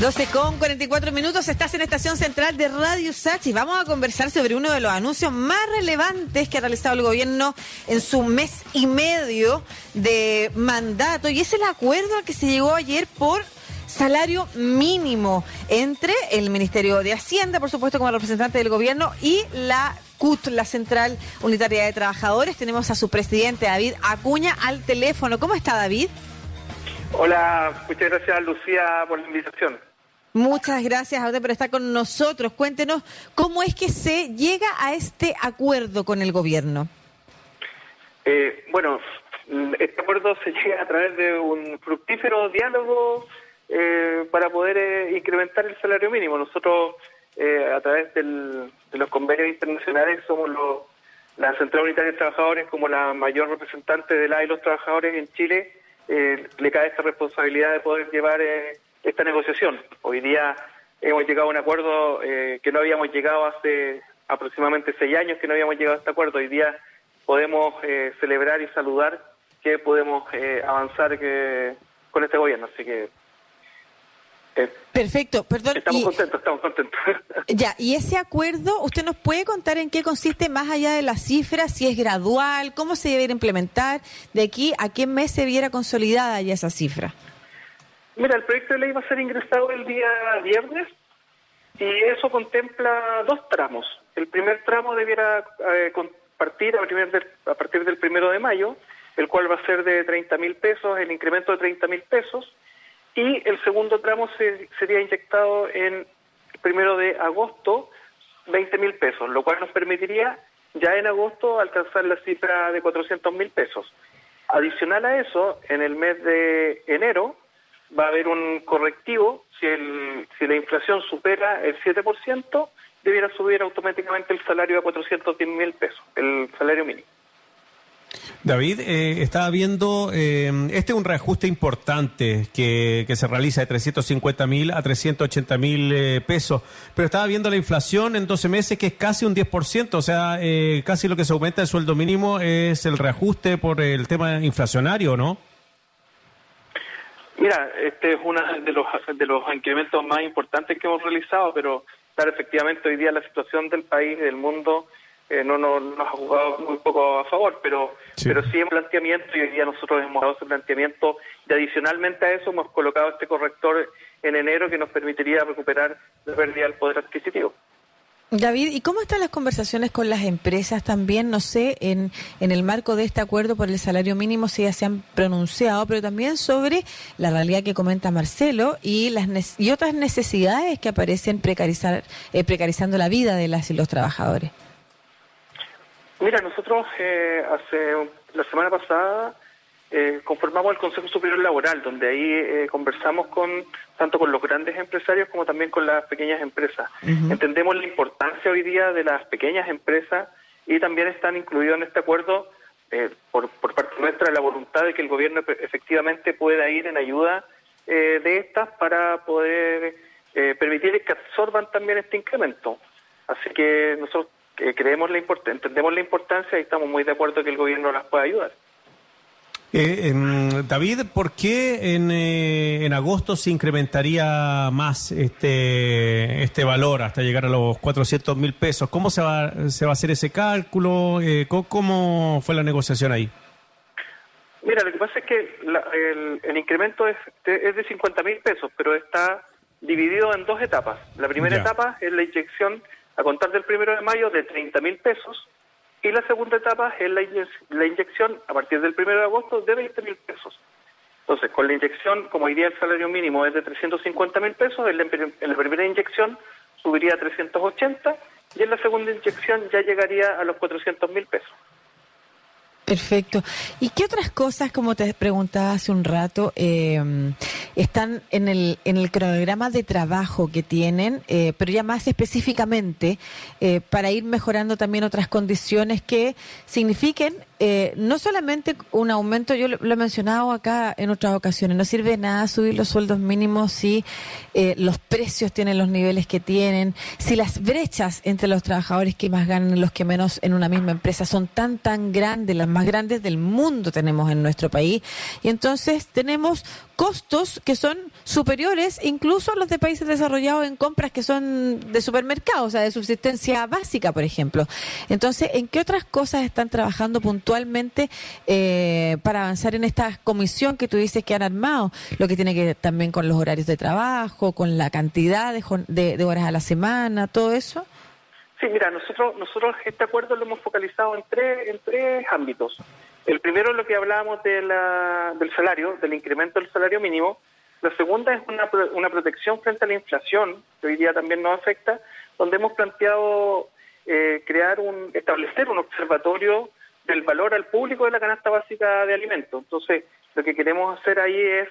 12 con 44 minutos, estás en Estación Central de Radio Sachi. Vamos a conversar sobre uno de los anuncios más relevantes que ha realizado el gobierno en su mes y medio de mandato y es el acuerdo al que se llegó ayer por salario mínimo entre el Ministerio de Hacienda, por supuesto, como representante del gobierno, y la CUT, la Central Unitaria de Trabajadores. Tenemos a su presidente, David Acuña, al teléfono. ¿Cómo está, David? Hola, muchas gracias, Lucía, por la invitación. Muchas gracias a usted por estar con nosotros. Cuéntenos cómo es que se llega a este acuerdo con el gobierno. Eh, bueno, este acuerdo se llega a través de un fructífero diálogo eh, para poder eh, incrementar el salario mínimo. Nosotros, a través de los convenios internacionales, somos la Central Unitaria de Trabajadores como la mayor representante de la y los trabajadores en Chile. le cae esta responsabilidad de poder llevar esta negociación. Hoy día hemos llegado a un acuerdo eh, que no habíamos llegado hace aproximadamente seis años que no habíamos llegado a este acuerdo. Hoy día podemos eh, celebrar y saludar que podemos eh, avanzar que, con este gobierno. Así que Perfecto, perdón. Estamos contentos, estamos contentos. Ya, y ese acuerdo, ¿usted nos puede contar en qué consiste más allá de las cifras? Si es gradual, cómo se debe implementar, de aquí a qué mes se viera consolidada ya esa cifra. Mira, el proyecto de ley va a ser ingresado el día viernes y eso contempla dos tramos. El primer tramo debiera eh, partir a, a, partir del primero de mayo, el cual va a ser de 30 mil pesos, el incremento de 30 mil pesos, y el segundo tramo sería inyectado en el primero de agosto, 20 mil pesos, lo cual nos permitiría ya en agosto alcanzar la cifra de 400 mil pesos. Adicional a eso, en el mes de enero va a haber un correctivo, si, la inflación supera el 7%, debiera subir automáticamente el salario a 410 mil pesos, el salario mínimo. David, eh, estaba viendo, eh, este es un reajuste importante que, que se realiza de 350 mil a 380 mil eh, pesos, pero estaba viendo la inflación en 12 meses que es casi un 10%, o sea, casi lo que se aumenta el sueldo mínimo es el reajuste por el tema inflacionario, ¿no? Mira, este es uno de los, de los incrementos más importantes que hemos realizado, pero claro, efectivamente hoy día la situación del país y del mundo eh, no, no, nos ha jugado muy poco a favor, pero sí. pero sí en planteamiento y hoy día nosotros hemos dado ese planteamiento y adicionalmente a eso hemos colocado este corrector en enero que nos permitiría recuperar la pérdida del poder adquisitivo. David, ¿y cómo están las conversaciones con las empresas también? No sé, en, en el marco de este acuerdo por el salario mínimo, si ya se han pronunciado, pero también sobre la realidad que comenta Marcelo y, las, y otras necesidades que aparecen precarizar, eh, precarizando la vida de las y los trabajadores. Mira, nosotros eh, hace la semana pasada eh, conformamos el Consejo Superior Laboral, donde ahí eh, conversamos con tanto con los grandes empresarios como también con las pequeñas empresas. Uh -huh. Entendemos la importancia hoy día de las pequeñas empresas y también están incluidos en este acuerdo eh, por, por, parte nuestra la voluntad de que el gobierno efectivamente pueda ir en ayuda eh, de estas para poder eh, permitir que absorban también este incremento. Así que nosotros creemos la entendemos la importancia y estamos muy de acuerdo que el gobierno las pueda ayudar. Eh, eh, David, ¿por qué en, eh, en, agosto se incrementaría más este este valor hasta llegar a los 400 mil pesos? ¿Cómo se va, se va a hacer ese cálculo? Eh, ¿Cómo fue la negociación ahí? Mira, lo que pasa es que la, el, el, incremento es de, es de 50 mil pesos, pero está dividido en dos etapas. La primera ya. etapa es la inyección a contar del primero de mayo de 30 mil pesos y la segunda etapa es la, inyección a partir del 1 de agosto de 20 mil pesos. Entonces, con la inyección, como hoy el salario mínimo es de 350 mil pesos, en la, en la primera inyección subiría a 380 y en la segunda inyección ya llegaría a los 400 mil pesos. Perfecto. ¿Y qué otras cosas, como te preguntaba hace un rato, eh, están en el, en el cronograma de trabajo que tienen, eh, pero ya más específicamente, eh, para ir mejorando también otras condiciones que signifiquen eh, no solamente un aumento, yo lo, he mencionado acá en otras ocasiones, no sirve nada subir los sueldos mínimos si los precios tienen los niveles que tienen, si las brechas entre los trabajadores que más ganan y los que menos en una misma empresa son tan, tan grandes, las más grandes del mundo tenemos en nuestro país. Y entonces tenemos costos que son superiores incluso a los de países desarrollados en compras que son de supermercados, o sea, de subsistencia básica, por ejemplo. Entonces, ¿en qué otras cosas están trabajando puntualmente eh, para avanzar en esta comisión que tú dices que han armado? Lo que tiene que ver también con los horarios de trabajo, con la cantidad de, de, horas a la semana, todo eso. Sí, mira, nosotros, nosotros este acuerdo lo hemos focalizado en tres, en tres ámbitos. El primero es lo que hablábamos de del salario, del incremento del salario mínimo. La segunda es una, una protección frente a la inflación, que hoy día también nos afecta, donde hemos planteado eh, crear un, establecer un observatorio del valor al público de la canasta básica de alimentos. Entonces, lo que queremos hacer ahí es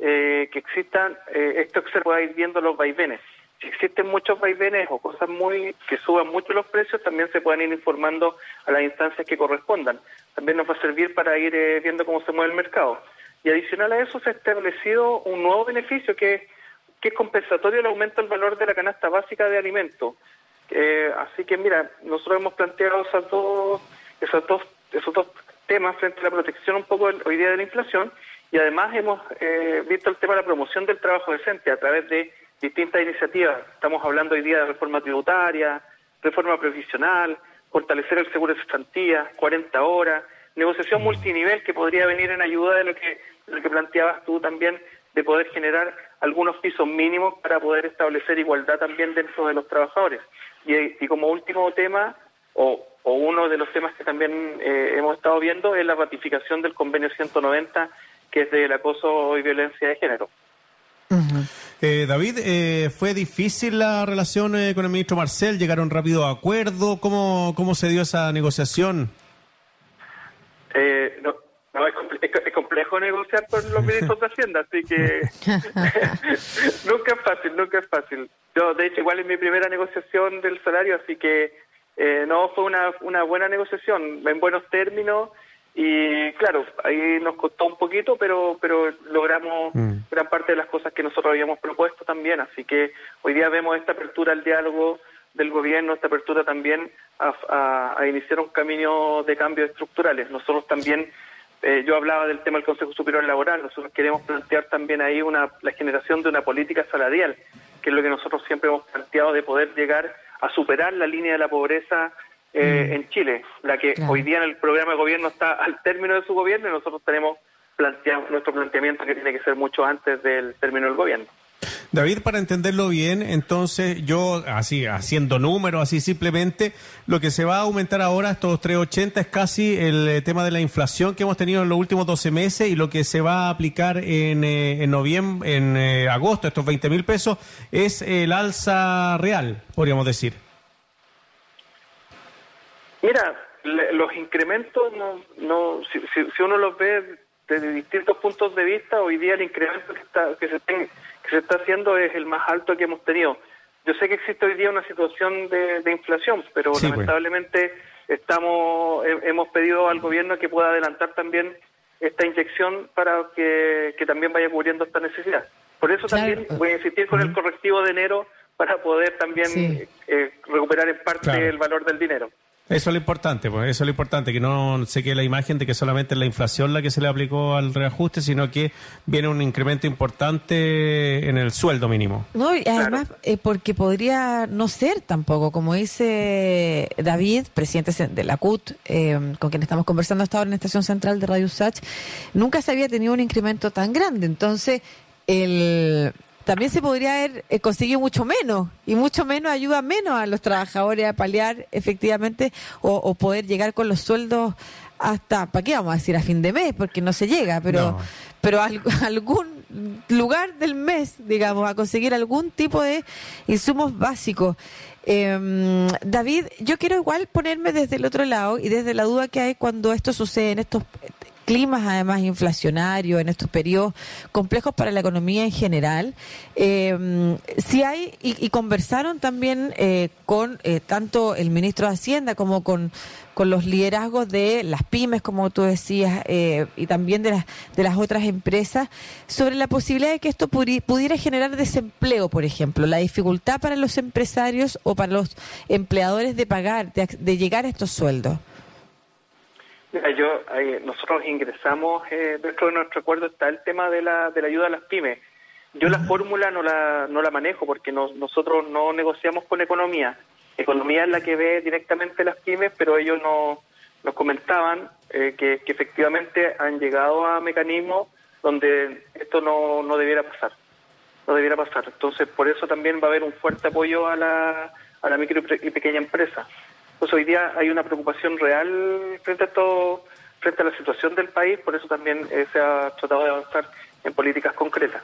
eh, que existan, eh, esto se pueda ir viendo los vaivenes. Si existen muchos vaivenes o cosas muy que suban mucho los precios, también se pueden ir informando a las instancias que correspondan. También nos va a servir para ir eh, viendo cómo se mueve el mercado. Y adicional a eso se ha establecido un nuevo beneficio que es, que es compensatorio el aumento del valor de la canasta básica de alimentos. Eh, así que mira, nosotros hemos planteado esos dos, esos dos, esos dos temas frente a la protección un poco hoy día de la inflación y además hemos eh, visto el tema de la promoción del trabajo decente a través de distintas iniciativas. Estamos hablando hoy día de reforma tributaria, reforma previsional, fortalecer el seguro de cesantía, 40 horas, negociación mm. multinivel que podría venir en ayuda de lo que, lo que planteabas tú también, de poder generar algunos pisos mínimos para poder establecer igualdad también dentro de los trabajadores. Y, como último tema, o, uno de los temas que también eh, hemos estado viendo, es la ratificación del convenio 190, que es del acoso y violencia de género. Eh, David, eh, ¿fue difícil la relación eh, con el ministro Marcel? ¿Llegaron rápido a acuerdo? ¿Cómo, cómo se dio esa negociación? no, no es, complejo negociar con los ministros de Hacienda, así que nunca es fácil, nunca es fácil. Yo, de hecho, igual es mi primera negociación del salario, así que no fue una, una buena negociación, en buenos términos y claro, ahí nos costó un poquito, pero pero logramos mm. gran parte de las cosas que nosotros habíamos propuesto también. Así que hoy día vemos esta apertura al diálogo del gobierno, esta apertura también a, iniciar un camino de cambios estructurales. Nosotros también, eh, yo hablaba del tema del Consejo Superior Laboral, nosotros queremos plantear también ahí una, la generación de una política salarial, que es lo que nosotros siempre hemos planteado de poder llegar a superar la línea de la pobreza eh, mm. en Chile, la que hoy día en el programa de gobierno está al término de su gobierno y nosotros tenemos planteado nuestro planteamiento que tiene que ser mucho antes del término del gobierno. David, para entenderlo bien, entonces yo, así, haciendo números, así simplemente, lo que se va a aumentar ahora, estos 380, es casi el eh, tema de la inflación que hemos tenido en los últimos 12 meses y lo que se va a aplicar en, eh, en noviembre, en agosto, estos 20 mil pesos, es el alza real, podríamos decir. Mira, los incrementos, no, no, si, si, uno los ve desde distintos puntos de vista, hoy día el incremento que, está, que, se, que se está haciendo es el más alto que hemos tenido. Yo sé que existe hoy día una situación de, inflación, pero pues. lamentablemente estamos hemos pedido al gobierno que pueda adelantar también esta inyección para que, también vaya cubriendo esta necesidad. Por eso también voy a insistir con el correctivo de enero para poder también eh, recuperar en parte el valor del dinero. Eso es lo importante, pues eso es lo importante, que no se quede la imagen de que solamente es la inflación la que se le aplicó al reajuste, sino que viene un incremento importante en el sueldo mínimo. No, y además, eh, porque podría no ser tampoco, como dice David, presidente de la CUT, eh, con quien estamos conversando hasta ahora en la estación central de Radio Sach, nunca se había tenido un incremento tan grande. Entonces, el también se podría haber eh, conseguido mucho menos y mucho menos ayuda menos a los trabajadores a paliar efectivamente o, poder llegar con los sueldos hasta, ¿para qué vamos a decir? A fin de mes, porque no se llega, pero, pero a, algún lugar del mes, digamos, a conseguir algún tipo de insumos básicos. Em, David, yo quiero igual ponerme desde el otro lado y desde la duda que hay cuando esto sucede en estos climas además inflacionarios, en estos periodos complejos para la economía en general. Eh, si hay, y, conversaron también eh, con eh, tanto el ministro de Hacienda como con, con los liderazgos de las pymes, como tú decías, eh, y también de las, de las otras empresas, sobre la posibilidad de que esto pudiera generar desempleo, por ejemplo, la dificultad para los empresarios o para los empleadores de pagar, de, llegar a estos sueldos. Mira, yo, nosotros ingresamos, eh, dentro de nuestro acuerdo está el tema de la, de la ayuda a las pymes. Yo la fórmula no la, no la manejo porque nosotros no negociamos con economía. Economía es la que ve directamente las pymes, pero ellos no, nos comentaban eh, que, efectivamente han llegado a mecanismos donde esto no, no debiera pasar. No debiera pasar. Entonces, por eso también va a haber un fuerte apoyo a la, a la micro y pequeña empresa. Entonces, hoy día hay una preocupación real frente a todo, frente a la situación del país, por eso también eh, se ha tratado de avanzar en políticas concretas.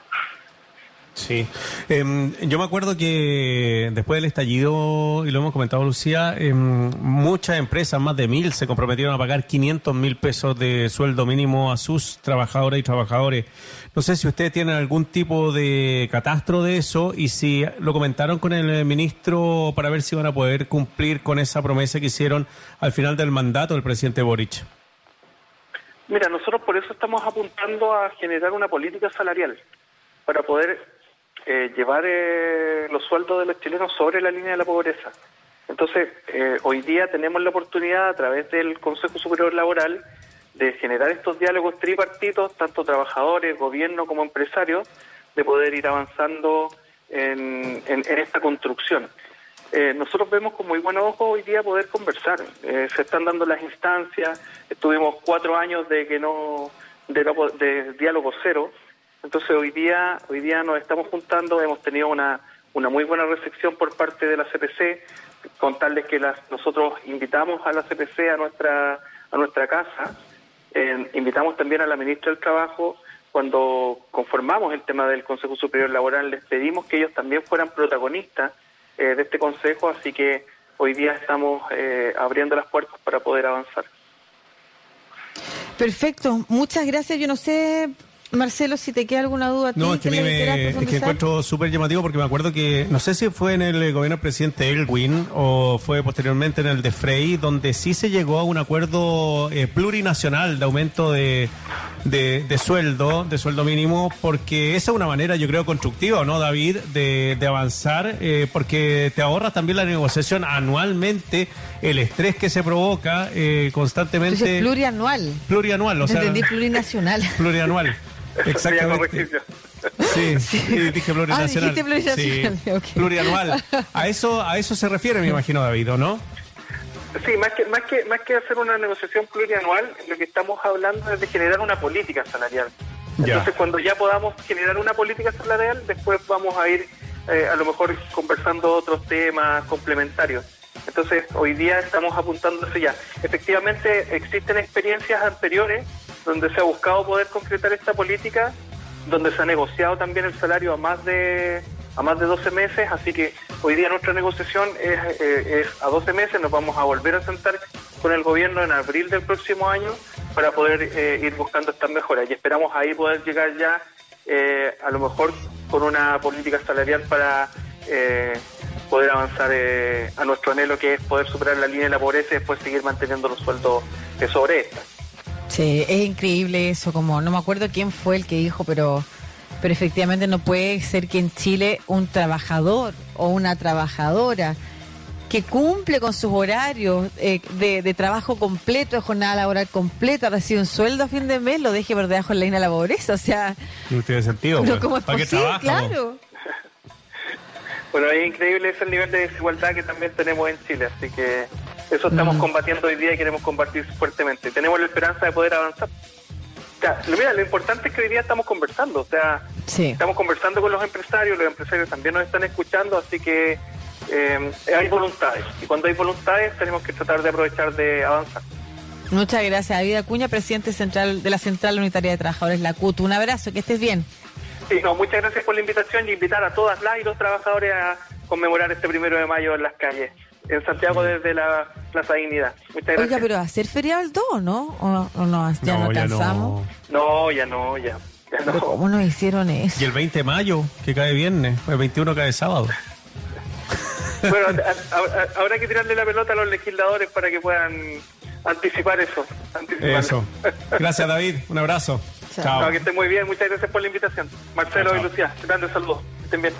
Sí, em, yo me acuerdo que después del estallido, y lo hemos comentado Lucía, eh, muchas empresas, más de mil, se comprometieron a pagar 500 mil pesos de sueldo mínimo a sus trabajadoras y trabajadores. No sé si ustedes tienen algún tipo de catastro de eso y si lo comentaron con el ministro para ver si van a poder cumplir con esa promesa que hicieron al final del mandato del presidente Boric. Mira, nosotros por eso estamos apuntando a generar una política salarial para poder eh, llevar eh, los sueldos de los chilenos sobre la línea de la pobreza. Entonces, eh, hoy día tenemos la oportunidad a través del Consejo Superior Laboral de generar estos diálogos tripartitos, tanto trabajadores, gobierno como empresarios, de poder ir avanzando en, esta construcción. nosotros vemos con muy buen ojo hoy día poder conversar. se están dando las instancias, estuvimos cuatro años de que no de, de diálogo cero, entonces hoy día, hoy día nos estamos juntando, hemos tenido una, una muy buena recepción por parte de la CPC, contarles que las, nosotros invitamos a la CPC a nuestra, a nuestra casa, invitamos también a la ministra del Trabajo, cuando conformamos el tema del Consejo Superior Laboral, les pedimos que ellos también fueran protagonistas eh, de este Consejo, así que hoy día estamos eh, abriendo las puertas para poder avanzar. Perfecto, muchas gracias. Yo no sé, Marcelo, si te queda alguna duda. No, es que, me, es que encuentro súper llamativo porque me acuerdo que, no sé si fue en el gobierno del presidente Elwin o fue posteriormente en el de Frey, donde sí se llegó a un acuerdo eh, plurinacional de aumento de, de, sueldo, de sueldo mínimo, porque esa es una manera, yo creo, constructiva, ¿no, David, de, de avanzar, eh, porque te ahorras también la negociación anualmente, el estrés que se provoca eh, constantemente. Entonces, plurianual. Plurianual, o sea. Entendí plurinacional. Plurianual. Exactamente. Sí, sí, dije plurinacional. Ah, plurinacional. Sí, Plurianual. A eso, a eso se refiere, me imagino, David, ¿o no? Sí, más que, más que, más que hacer una negociación plurianual, lo que estamos hablando es de generar una política salarial. Entonces, cuando ya podamos generar una política salarial, después vamos a ir eh, a lo mejor conversando otros temas complementarios. Entonces, hoy día estamos apuntando hacia ya. Efectivamente, existen experiencias anteriores donde se ha buscado poder concretar esta política, donde se ha negociado también el salario a más de a más de 12 meses, así que hoy día nuestra negociación es, eh, es, a 12 meses, nos vamos a volver a sentar con el gobierno en abril del próximo año para poder eh, ir buscando estas mejoras y esperamos ahí poder llegar ya eh, a lo mejor con una política salarial para poder avanzar a nuestro anhelo que es poder superar la línea de la pobreza y después seguir manteniendo los sueldos sobre esta. Sí, es increíble eso, como no me acuerdo quién fue el que dijo, pero, pero efectivamente no puede ser que en Chile un trabajador o una trabajadora que cumple con sus horarios eh, de, trabajo completo, de jornada laboral completa, recibe un sueldo a fin de mes, lo deje por debajo de la línea de la pobreza. O sea, no tiene sentido. Pues. ¿cómo es posible? Claro. Bueno, es increíble ese nivel de desigualdad que también tenemos en Chile, así que eso estamos mm. combatiendo hoy día y queremos combatir fuertemente. Tenemos la esperanza de poder avanzar. O sea, mira, lo importante es que hoy día estamos conversando, o sea, estamos conversando con los empresarios, los empresarios también nos están escuchando, así que eh, hay voluntades. Y cuando hay voluntades tenemos que tratar de aprovechar de avanzar. Muchas gracias, David Acuña, presidente central de la Central Unitaria de Trabajadores, la CUT. Un abrazo, que estés bien. Sí, no, muchas gracias por la invitación y invitar a todas las y los trabajadores a conmemorar este primero de mayo en las calles en Santiago desde la Plaza Dignidad. Muchas gracias. Oiga, pero hacer feriado el 2, ¿no? ¿O, o no? ¿Ya no, ya alcanzamos? No, ya no, ya. ya no. ¿Cómo nos hicieron eso? Y el 20 de mayo, que cae viernes, el 21 cae sábado. Bueno, a- a- a- habrá que tirarle la pelota a los legisladores para que puedan anticipar eso. anticipar. Eso. Gracias, David. Un abrazo. Chao. Que estén muy bien, muchas gracias por la invitación. Marcelo Chao, y. Lucía, grandes saludos. Que estén bien.